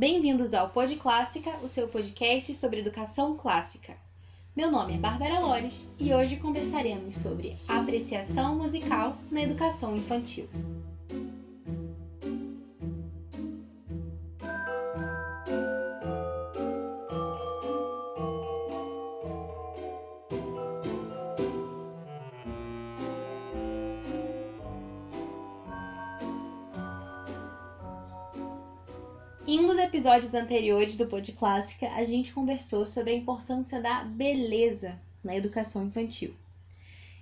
Bem-vindos ao Pod Clássica, o seu podcast sobre educação clássica. Meu nome é Bárbara Lores e hoje conversaremos sobre apreciação musical na educação infantil. Episódios anteriores do Pod Clássica, a gente conversou sobre a importância da beleza na educação infantil.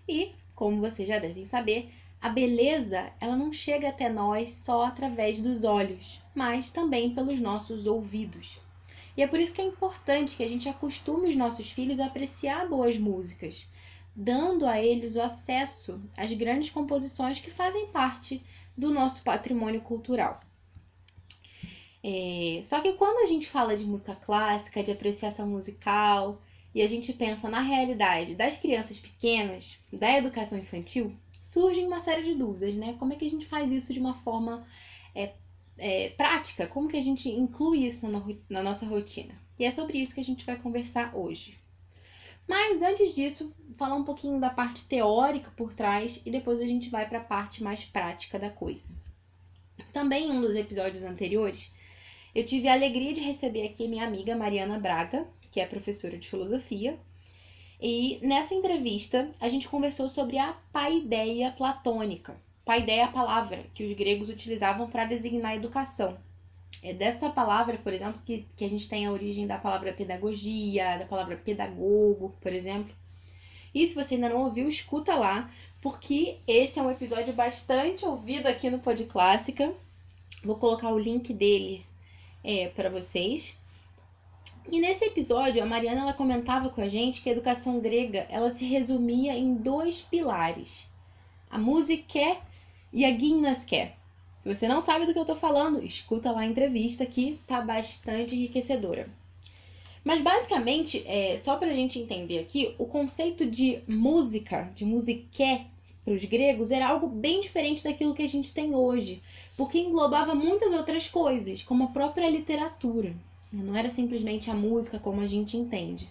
E, como vocês já devem saber, a beleza ela não chega até nós só através dos olhos, mas também pelos nossos ouvidos. E é por isso que é importante que a gente acostume os nossos filhos a apreciar boas músicas, dando a eles o acesso às grandes composições que fazem parte do nosso patrimônio cultural. É, só que quando a gente fala de música clássica, de apreciação musical, e a gente pensa na realidade das crianças pequenas, da educação infantil, surgem uma série de dúvidas, né? Como é que a gente faz isso de uma forma é, é, prática? Como que a gente inclui isso na, na nossa rotina? E é sobre isso que a gente vai conversar hoje. Mas antes disso, falar um pouquinho da parte teórica por trás e depois a gente vai para a parte mais prática da coisa. Também em um dos episódios anteriores, eu tive a alegria de receber aqui minha amiga Mariana Braga, que é professora de filosofia. E nessa entrevista, a gente conversou sobre a paideia platônica. Paideia é a palavra que os gregos utilizavam para designar a educação. É dessa palavra, por exemplo, que, que a gente tem a origem da palavra pedagogia, da palavra pedagogo, por exemplo. E se você ainda não ouviu, escuta lá, porque esse é um episódio bastante ouvido aqui no Pod Clássica. Vou colocar o link dele é, para vocês. E nesse episódio, a Mariana ela comentava com a gente que a educação grega ela se resumia em dois pilares: a música e a gimnastia. Se você não sabe do que eu estou falando, escuta lá a entrevista que tá bastante enriquecedora. Mas basicamente, é, só para a gente entender aqui, o conceito de música, de musiqué para os gregos, era algo bem diferente daquilo que a gente tem hoje porque englobava muitas outras coisas, como a própria literatura. Não era simplesmente a música como a gente entende.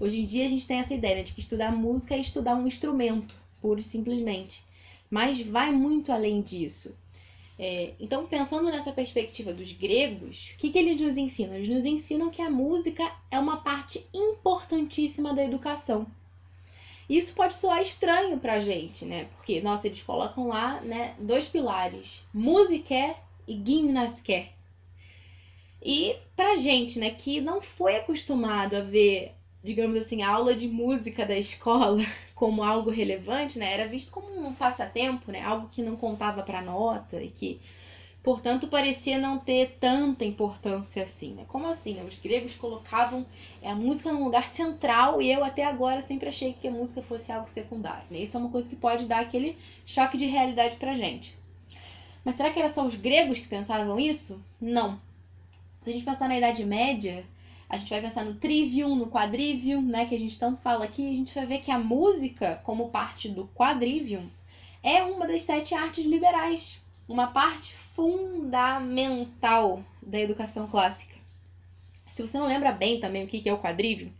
Hoje em dia a gente tem essa ideia de que estudar música é estudar um instrumento, pura e simplesmente. Mas vai muito além disso. É, então, pensando nessa perspectiva dos gregos, o que, que eles nos ensinam? Eles nos ensinam que a música é uma parte importantíssima da educação. Isso pode soar estranho pra gente, né? Porque, nossa, eles colocam lá, né, dois pilares, música e gimnasque. E pra gente, né, que não foi acostumado a ver, digamos assim, a aula de música da escola como algo relevante, né? Era visto como um passatempo, né? Algo que não contava pra nota e que portanto parecia não ter tanta importância assim. Né? Como assim? Os gregos colocavam é, a música num lugar central e eu até agora sempre achei que a música fosse algo secundário. Né? Isso é uma coisa que pode dar aquele choque de realidade pra gente. Mas será que era só os gregos que pensavam isso? Não. Se a gente pensar na Idade Média, a gente vai pensar no trivium, no quadrivium, né, que a gente tanto fala aqui, a gente vai ver que a música, como parte do quadrivium, é uma das sete artes liberais, uma parte fundamental da educação clássica. Se você não lembra bem também o que é o quadrívio,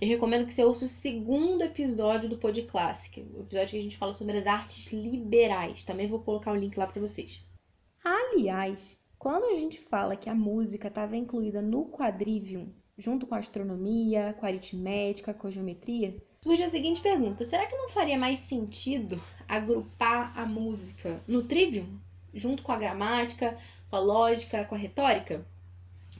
eu recomendo que você ouça o segundo episódio do Pod Clássica, o episódio que a gente fala sobre as artes liberais. Também vou colocar o link lá para vocês. Aliás, quando a gente fala que a música estava incluída no quadrivium, junto com a astronomia, com a aritmética, com a geometria, surge a seguinte pergunta: será que não faria mais sentido agrupar a música no trivium? Junto com a gramática, com a lógica, com a retórica?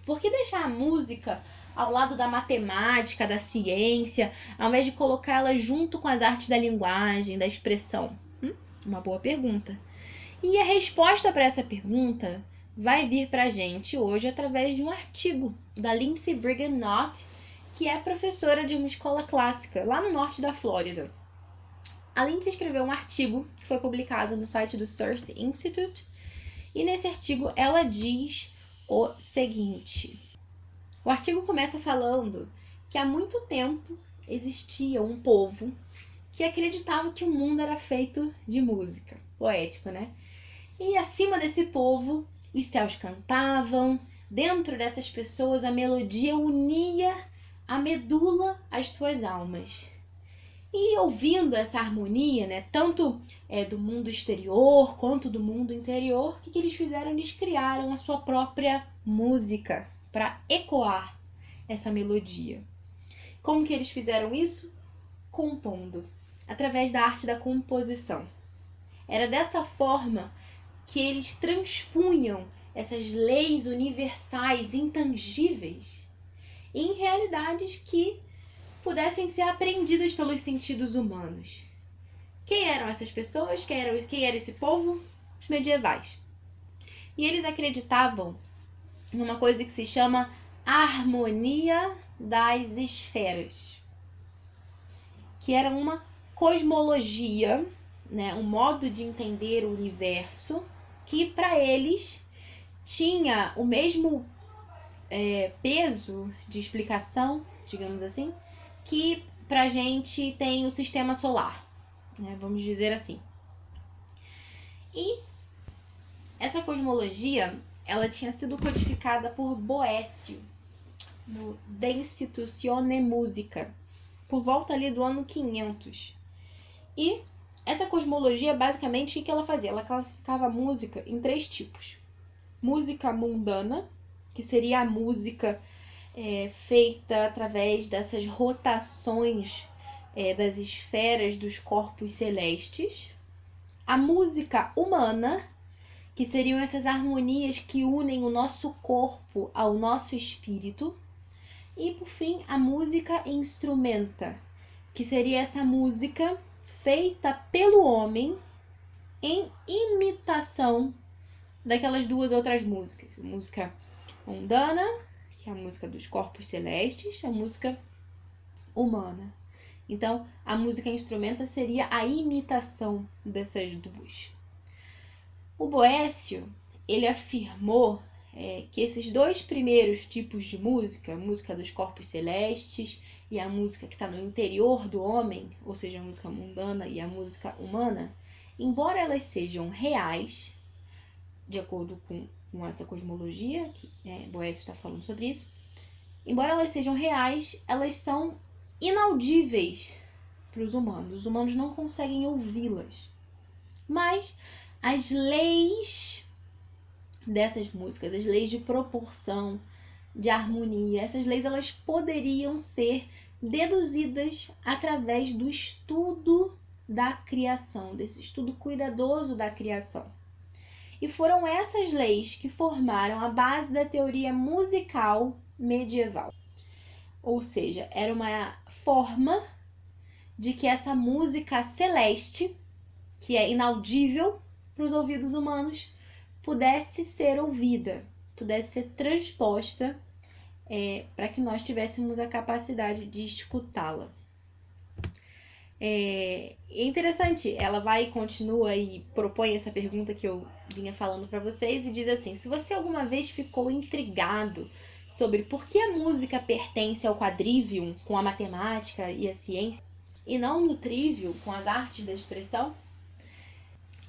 Por que deixar a música ao lado da matemática, da ciência, ao invés de colocá-la junto com as artes da linguagem, da expressão? Hum? Uma boa pergunta. E a resposta para essa pergunta vai vir para a gente hoje através de um artigo da Lindsay Brigham Knott, que é professora de uma escola clássica lá no norte da Flórida. A Lindsay escreveu um artigo que foi publicado no site do Source Institute, e nesse artigo ela diz o seguinte: o artigo começa falando que há muito tempo existia um povo que acreditava que o mundo era feito de música. Poético, né? E acima desse povo, os céus cantavam, dentro dessas pessoas a melodia unia a medula às suas almas. E ouvindo essa harmonia, né, tanto é, do mundo exterior quanto do mundo interior, o que, que eles fizeram? Eles criaram a sua própria música para ecoar essa melodia. Como que eles fizeram isso? Compondo, através da arte da composição. Era dessa forma que eles transpunham essas leis universais, intangíveis, em realidades que pudessem ser aprendidas pelos sentidos humanos. Quem eram essas pessoas? Quem era, quem era esse povo? Os medievais. E eles acreditavam numa coisa que se chama harmonia das esferas, que era uma cosmologia, né, um modo de entender o universo que para eles tinha o mesmo é, peso de explicação, digamos assim, que pra gente tem o sistema solar, né? Vamos dizer assim. E essa cosmologia, ela tinha sido codificada por Boécio no De Institutione Musica, por volta ali do ano 500. E essa cosmologia, basicamente, o que ela fazia? Ela classificava a música em três tipos. Música mundana, que seria a música é, feita através dessas rotações é, das esferas dos corpos celestes, a música humana, que seriam essas harmonias que unem o nosso corpo ao nosso espírito, e por fim a música instrumenta, que seria essa música feita pelo homem em imitação daquelas duas outras músicas, música mundana que é a música dos corpos celestes, a música humana. Então, a música instrumenta seria a imitação dessas duas. O Boécio, ele afirmou é, que esses dois primeiros tipos de música, a música dos corpos celestes e a música que está no interior do homem, ou seja, a música mundana e a música humana, embora elas sejam reais, de acordo com com essa cosmologia, que é, Boécio está falando sobre isso, embora elas sejam reais, elas são inaudíveis para os humanos. Os humanos não conseguem ouvi-las. Mas as leis dessas músicas, as leis de proporção, de harmonia, essas leis elas poderiam ser deduzidas através do estudo da criação, desse estudo cuidadoso da criação. E foram essas leis que formaram a base da teoria musical medieval. Ou seja, era uma forma de que essa música celeste, que é inaudível para os ouvidos humanos, pudesse ser ouvida, pudesse ser transposta é, para que nós tivéssemos a capacidade de escutá-la. É, é interessante, ela vai e continua e propõe essa pergunta que eu vinha falando para vocês e diz assim: se você alguma vez ficou intrigado sobre por que a música pertence ao quadrivium com a matemática e a ciência e não no trivium com as artes da expressão,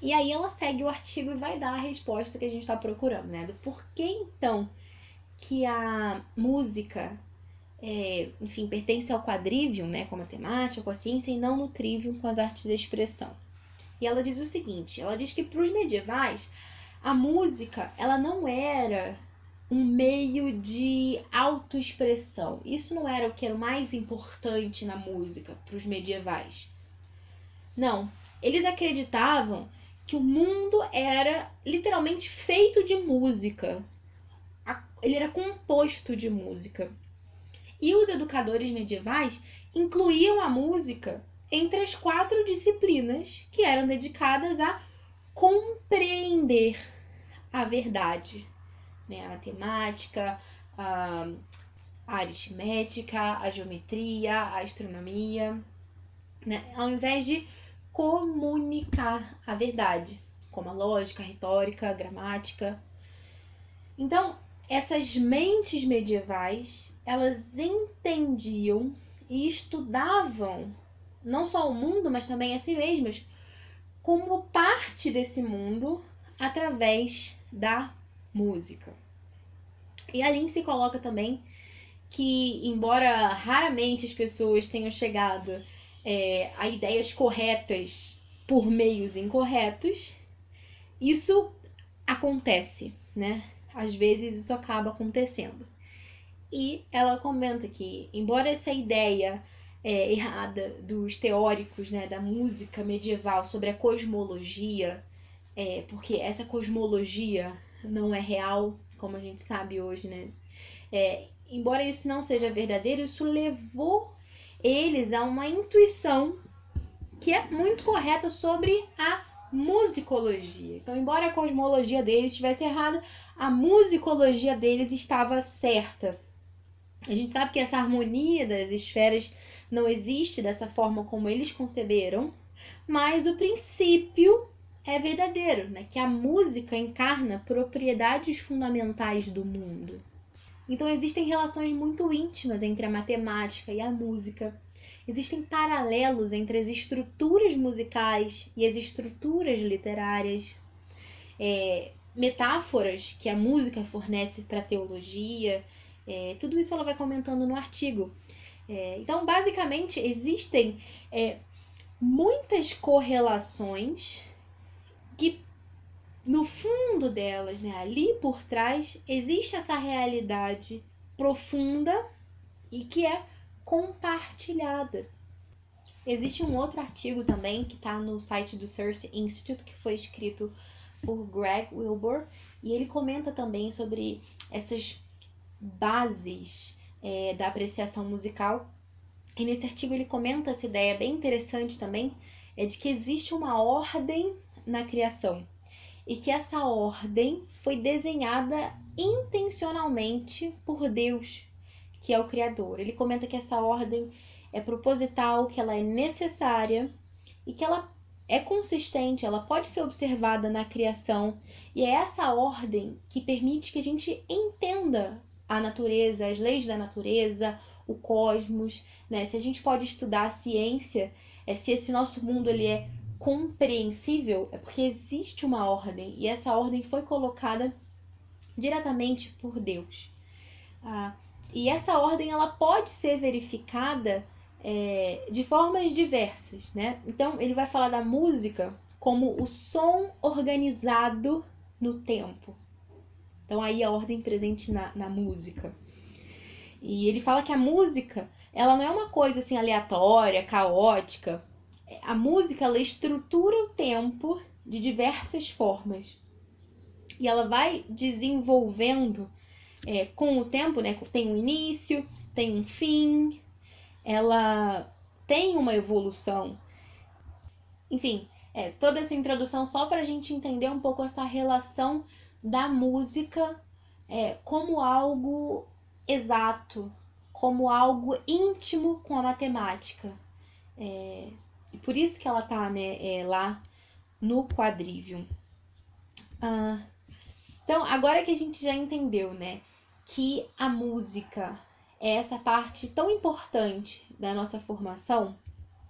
e aí ela segue o artigo e vai dar a resposta que a gente está procurando, né? Do porquê então que a música é, enfim, pertence ao quadrivium, né, com a matemática, com a ciência, e não no trivium, com as artes da expressão. E ela diz o seguinte, ela diz que para os medievais, a música, ela não era um meio de autoexpressão. Isso não era o que era o mais importante na música para os medievais. Não, eles acreditavam que o mundo era literalmente feito de música. Ele era composto de música. E os educadores medievais incluíam a música entre as quatro disciplinas que eram dedicadas a compreender a verdade, né? A matemática, a, aritmética, a geometria, a astronomia, né? Ao invés de comunicar a verdade, como a lógica, a retórica, a gramática. Então, essas mentes medievais elas entendiam e estudavam não só o mundo, mas também a si mesmas como parte desse mundo através da música. E a Lindsay coloca também que, embora raramente as pessoas tenham chegado é, a ideias corretas por meios incorretos, isso acontece, né? Às vezes isso acaba acontecendo. E ela comenta que, embora essa ideia é, errada dos teóricos né, da música medieval sobre a cosmologia, é, porque essa cosmologia não é real, como a gente sabe hoje, né? É, embora isso não seja verdadeiro, isso levou eles a uma intuição que é muito correta sobre a musicologia. Então, embora a cosmologia deles estivesse errada, a musicologia deles estava certa. A gente sabe que essa harmonia das esferas não existe dessa forma como eles conceberam, mas o princípio é verdadeiro, né? Que a música encarna propriedades fundamentais do mundo. Então existem relações muito íntimas entre a matemática e a música. Existem paralelos entre as estruturas musicais e as estruturas literárias. É, metáforas que a música fornece para a teologia, é, tudo isso ela vai comentando no artigo. É, então, basicamente, existem é, muitas correlações que no fundo delas, né, ali por trás, existe essa realidade profunda e que é compartilhada. Existe um outro artigo também que está no site do Cersei Institute, que foi escrito por Greg Wilbur, e ele comenta também sobre essas bases é, da apreciação musical. E nesse artigo ele comenta essa ideia bem interessante também, é de que existe uma ordem na criação e que essa ordem foi desenhada intencionalmente por Deus, que é o Criador. Ele comenta que essa ordem é proposital, que ela é necessária e que ela é consistente, ela pode ser observada na criação, e é essa ordem que permite que a gente entenda a natureza, as leis da natureza, o cosmos, né? Se a gente pode estudar a ciência, é se esse nosso mundo ele é compreensível é porque existe uma ordem e essa ordem foi colocada diretamente por Deus. Ah, e essa ordem ela pode ser verificada é, de formas diversas, né? Então ele vai falar da música como o som organizado no tempo. Então aí a ordem presente na, na música. E ele fala que a música ela não é uma coisa assim aleatória, caótica, a música ela estrutura o tempo de diversas formas e ela vai desenvolvendo é, com o tempo, né? Tem um início, tem um fim, ela tem uma evolução. Enfim, é, toda essa introdução só para a gente entender um pouco essa relação da música é, como algo exato, como algo íntimo com a matemática. É, e por isso que ela tá, né, é, lá no quadrivium. Ah, então, agora que a gente já entendeu, né, que a música é essa parte tão importante da nossa formação,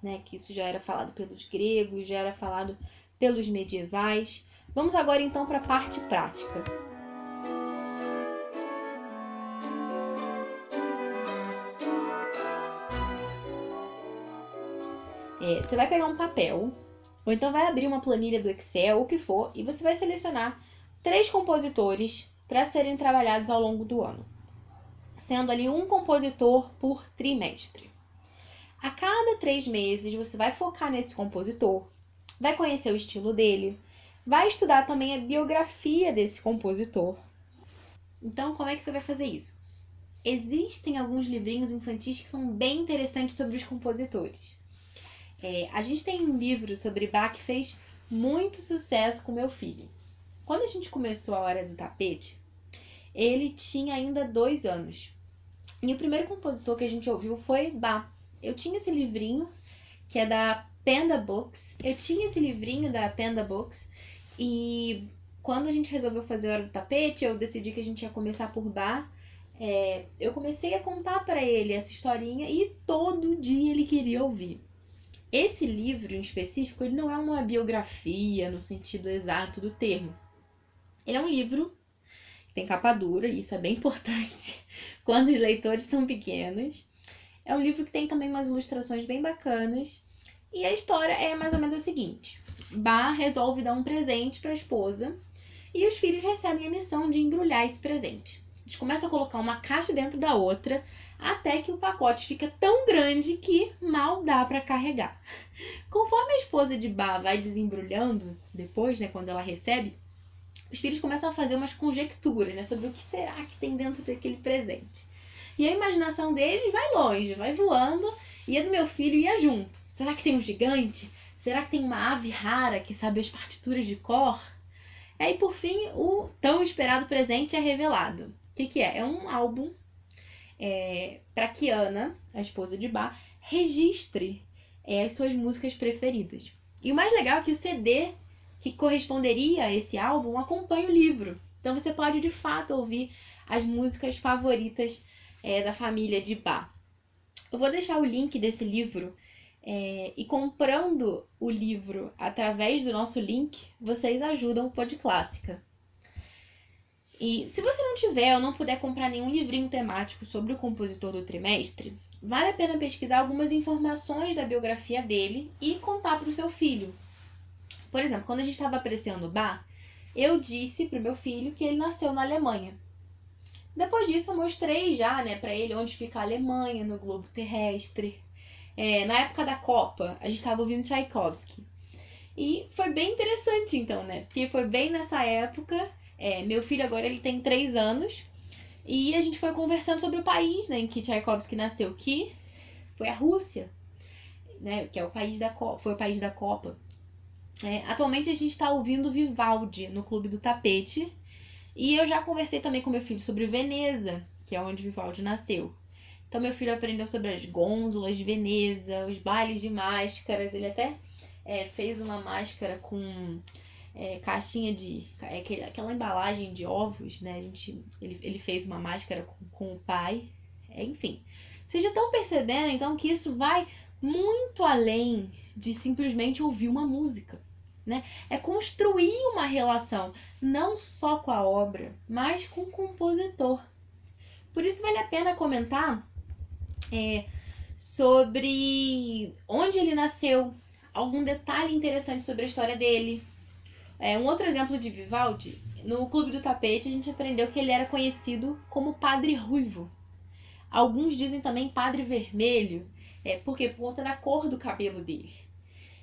né, que isso já era falado pelos gregos, já era falado pelos medievais. Vamos agora então para a parte prática. É, você vai pegar um papel, ou então vai abrir uma planilha do Excel, o que for, e você vai selecionar três compositores para serem trabalhados ao longo do ano, sendo ali um compositor por trimestre. A cada três meses você vai focar nesse compositor, vai conhecer o estilo dele, vai estudar também a biografia desse compositor. Então, como é que você vai fazer isso? Existem alguns livrinhos infantis que são bem interessantes sobre os compositores. É, a gente tem um livro sobre Bach que fez muito sucesso com meu filho. Quando a gente começou a Hora do Tapete, ele tinha ainda dois anos. E o primeiro compositor que a gente ouviu foi Bach. Eu tinha esse livrinho, que é da Panda Books. Eu tinha esse livrinho da Panda Books. E quando a gente resolveu fazer Hora do Tapete, eu decidi que a gente ia começar por Bach. É, eu comecei a contar para ele essa historinha e todo dia ele queria ouvir. Esse livro em específico, ele não é uma biografia no sentido exato do termo. Ele é um livro tem capa dura, e isso é bem importante quando os leitores são pequenos. É um livro que tem também umas ilustrações bem bacanas. E a história é mais ou menos a seguinte: Bar resolve dar um presente para a esposa e os filhos recebem a missão de embrulhar esse presente. Eles começam a colocar uma caixa dentro da outra até que o pacote fica tão grande que mal dá para carregar. Conforme a esposa de Bar vai desembrulhando depois, né, quando ela recebe, os filhos começam a fazer umas conjecturas, né, sobre o que será que tem dentro daquele presente. E a imaginação deles vai longe, vai voando, e a do meu filho ia junto. Será que tem um gigante? Será que tem uma ave rara que sabe as partituras de cor? E aí, por fim, o tão esperado presente é revelado. O que, que é? É um álbum é, para que Ana, a esposa de Bach, registre é, as suas músicas preferidas. E o mais legal é que o CD que corresponderia a esse álbum acompanha o livro. Então você pode de fato ouvir as músicas favoritas é, da família de Bach. Eu vou deixar o link desse livro é, e comprando o livro através do nosso link, vocês ajudam o Pod Clássica. E se você não tiver ou não puder comprar nenhum livrinho temático sobre o compositor do trimestre, vale a pena pesquisar algumas informações da biografia dele e contar para o seu filho. Por exemplo, quando a gente estava apreciando o bar, eu disse para o meu filho que ele nasceu na Alemanha. Depois disso, eu mostrei já né, para ele onde fica a Alemanha no globo terrestre. É, na época da Copa, a gente estava ouvindo Tchaikovsky. E foi bem interessante, então, né? Porque foi bem nessa época é, meu filho agora ele tem três anos e a gente foi conversando sobre o país né, em que Tchaikovsky nasceu, que foi a Rússia, né, que é o país da Copa, foi o país da Copa. É, atualmente a gente está ouvindo Vivaldi no Clube do Tapete e eu já conversei também com meu filho sobre Veneza, que é onde Vivaldi nasceu. Então meu filho aprendeu sobre as gôndolas de Veneza, os bailes de máscaras, ele até é, fez uma máscara com é, caixinha de. É, aquela embalagem de ovos, né? A gente, ele, ele fez uma máscara com, com o pai. É, enfim. Vocês já estão percebendo, então, que isso vai muito além de simplesmente ouvir uma música. Né? É construir uma relação, não só com a obra, mas com o compositor. Por isso vale a pena comentar é, sobre onde ele nasceu, algum detalhe interessante sobre a história dele, é, um outro exemplo de Vivaldi, no Clube do Tapete a gente aprendeu que ele era conhecido como Padre Ruivo. Alguns dizem também Padre Vermelho, é, porque por conta da cor do cabelo dele.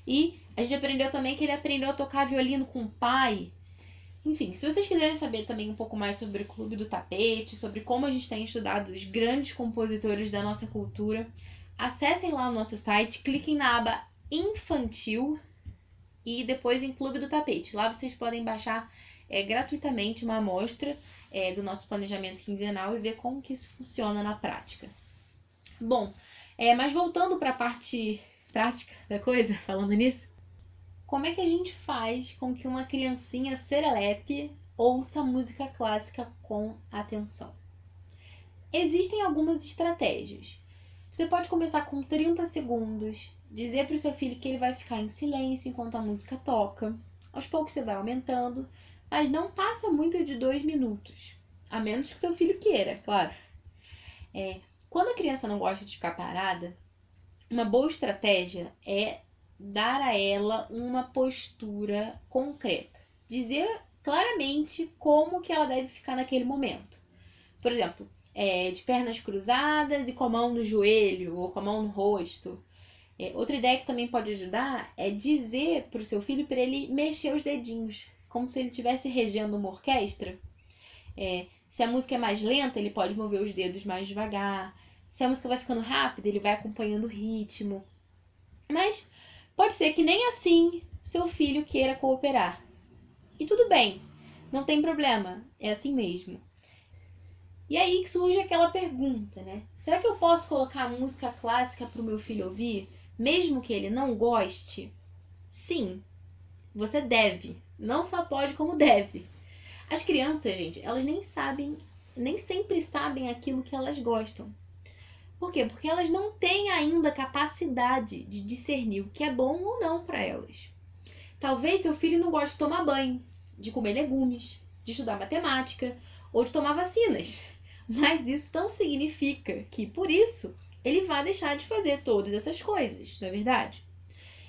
E a gente aprendeu também que ele aprendeu a tocar violino com o pai. Enfim, se vocês quiserem saber também um pouco mais sobre o Clube do Tapete, sobre como a gente tem estudado os grandes compositores da nossa cultura, acessem lá o nosso site, cliquem na aba Infantil e depois em Clube do Tapete. Lá vocês podem baixar é, gratuitamente uma amostra é, do nosso planejamento quinzenal e ver como que isso funciona na prática. Bom, é, mas voltando para a parte prática da coisa, falando nisso, como é que a gente faz com que uma criancinha serelepe ouça música clássica com atenção? Existem algumas estratégias. Você pode começar com 30 segundos, dizer para o seu filho que ele vai ficar em silêncio enquanto a música toca. Aos poucos você vai aumentando, mas não passa muito de dois minutos, a menos que seu filho queira, claro. É, quando a criança não gosta de ficar parada, uma boa estratégia é dar a ela uma postura concreta, dizer claramente como que ela deve ficar naquele momento. Por exemplo, é, de pernas cruzadas e com a mão no joelho ou com a mão no rosto. É, outra ideia que também pode ajudar é dizer para o seu filho para ele mexer os dedinhos, como se ele estivesse regendo uma orquestra. É, se a música é mais lenta, ele pode mover os dedos mais devagar. Se a música vai ficando rápida, ele vai acompanhando o ritmo. Mas pode ser que nem assim seu filho queira cooperar. E tudo bem, não tem problema, é assim mesmo. E aí que surge aquela pergunta, né? Será que eu posso colocar música clássica para o meu filho ouvir, mesmo que ele não goste? Sim, você deve. Não só pode, como deve. As crianças, gente, elas nem sabem, nem sempre sabem aquilo que elas gostam. Por quê? Porque elas não têm ainda capacidade de discernir o que é bom ou não para elas. Talvez seu filho não goste de tomar banho, de comer legumes, de estudar matemática ou de tomar vacinas. Mas isso não significa que, por isso, ele vai deixar de fazer todas essas coisas, não é verdade?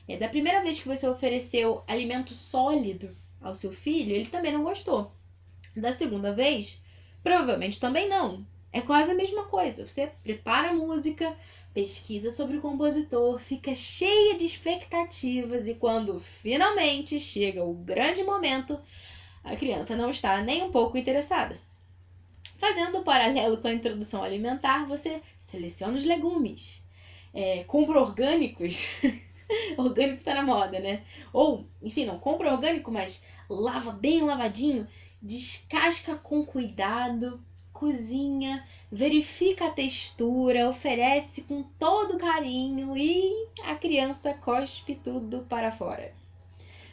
É, da primeira vez que você ofereceu alimento sólido ao seu filho, ele também não gostou. Da segunda vez, provavelmente também não. É quase a mesma coisa. Você prepara a música, pesquisa sobre o compositor, fica cheia de expectativas e quando finalmente chega o grande momento, a criança não está nem um pouco interessada. Fazendo um paralelo com a introdução alimentar, você seleciona os legumes, é, compra orgânicos. orgânico está na moda, né? Ou, enfim, não compra orgânico, mas lava bem lavadinho, descasca com cuidado, cozinha, verifica a textura, oferece com todo carinho e a criança cospe tudo para fora.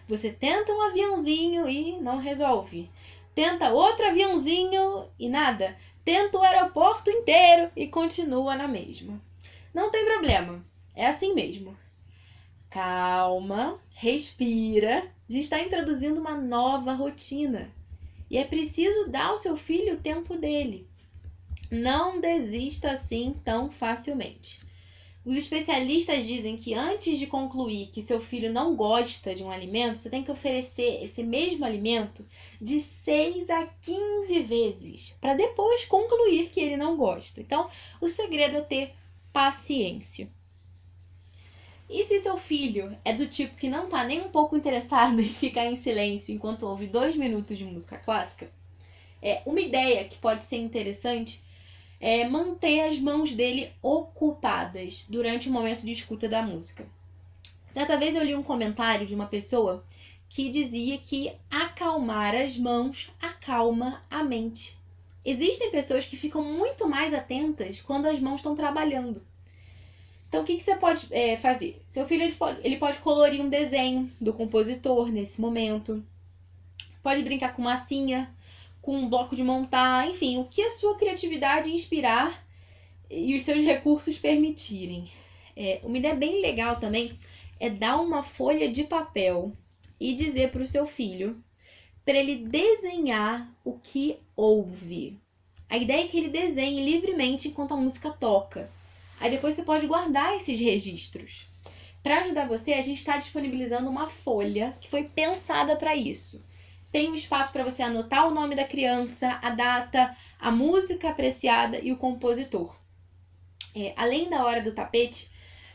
Você tenta um aviãozinho e não resolve. Tenta outro aviãozinho e nada. Tenta o aeroporto inteiro e continua na mesma. Não tem problema, é assim mesmo. Calma, respira. A gente está introduzindo uma nova rotina. E é preciso dar ao seu filho o tempo dele. Não desista assim tão facilmente. Os especialistas dizem que antes de concluir que seu filho não gosta de um alimento, você tem que oferecer esse mesmo alimento de 6 a 15 vezes, para depois concluir que ele não gosta. Então, o segredo é ter paciência. E se seu filho é do tipo que não está nem um pouco interessado em ficar em silêncio enquanto ouve dois minutos de música clássica, é uma ideia que pode ser interessante é, manter as mãos dele ocupadas durante o momento de escuta da música. Certa vez eu li um comentário de uma pessoa que dizia que acalmar as mãos acalma a mente. Existem pessoas que ficam muito mais atentas quando as mãos estão trabalhando. Então, o que, que você pode é, fazer? Seu filho ele pode, ele pode colorir um desenho do compositor nesse momento. Pode brincar com massinha com um bloco de montar, enfim, o que a sua criatividade inspirar e os seus recursos permitirem. É, uma ideia bem legal também é dar uma folha de papel e dizer para o seu filho para ele desenhar o que ouve. A ideia é que ele desenhe livremente enquanto a música toca. Aí depois você pode guardar esses registros. Para ajudar você, a gente está disponibilizando uma folha que foi pensada para isso tem um espaço para você anotar o nome da criança, a data, a música apreciada e o compositor. É, além da hora do tapete,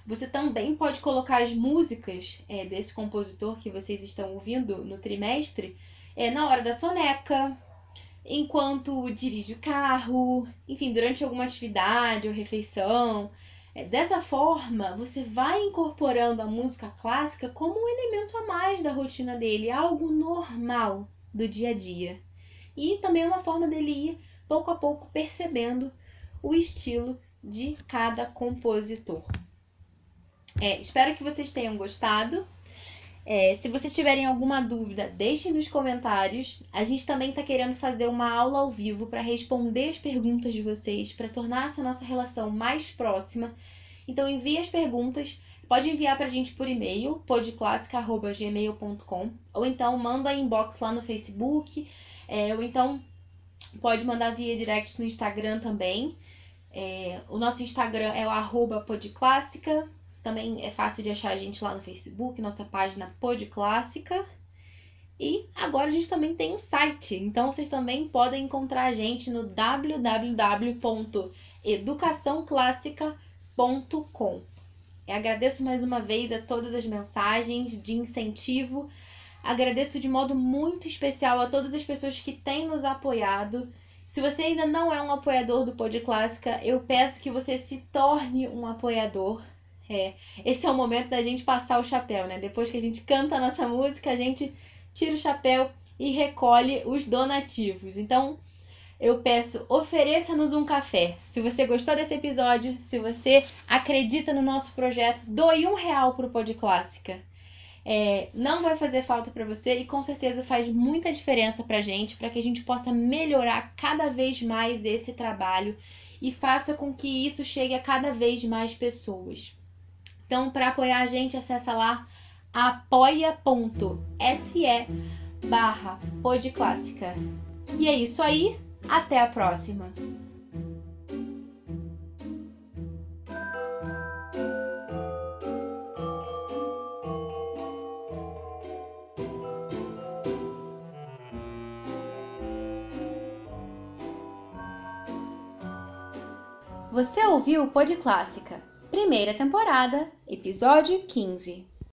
você também pode colocar as músicas é, desse compositor que vocês estão ouvindo no trimestre é, na hora da soneca, enquanto dirige o carro, enfim, durante alguma atividade ou refeição. É, dessa forma, você vai incorporando a música clássica como um elemento a mais da rotina dele, algo normal do dia a dia. E também é uma forma dele ir pouco a pouco percebendo o estilo de cada compositor. É, espero que vocês tenham gostado. É, se vocês tiverem alguma dúvida, deixem nos comentários. A gente também está querendo fazer uma aula ao vivo para responder as perguntas de vocês, para tornar essa nossa relação mais próxima. Então envie as perguntas, pode enviar para a gente por e-mail, podclassica.gmail.com, ou então manda inbox lá no Facebook, é, ou então pode mandar via direct no Instagram também. É, o nosso Instagram é o arroba podclássica. Também é fácil de achar a gente lá no Facebook, nossa página Podclássica. E agora a gente também tem um site, então vocês também podem encontrar a gente no www.educaçãoclássica.com. Agradeço mais uma vez a todas as mensagens de incentivo. Agradeço de modo muito especial a todas as pessoas que têm nos apoiado. Se você ainda não é um apoiador do Pod Clássica, eu peço que você se torne um apoiador. É, esse é o momento da gente passar o chapéu, né? Depois que a gente canta a nossa música, a gente tira o chapéu e recolhe os donativos. Então, eu peço, ofereça-nos um café. Se você gostou desse episódio, se você acredita no nosso projeto, doe um real para o Pod Clássica. É, não vai fazer falta para você e com certeza faz muita diferença para gente, para que a gente possa melhorar cada vez mais esse trabalho e faça com que isso chegue a cada vez mais pessoas. Então, para apoiar a gente, acessa lá apoia.se barra podclássica. E é isso aí, até a próxima! Você ouviu o Pod Clássica? Primeira temporada, episódio 15.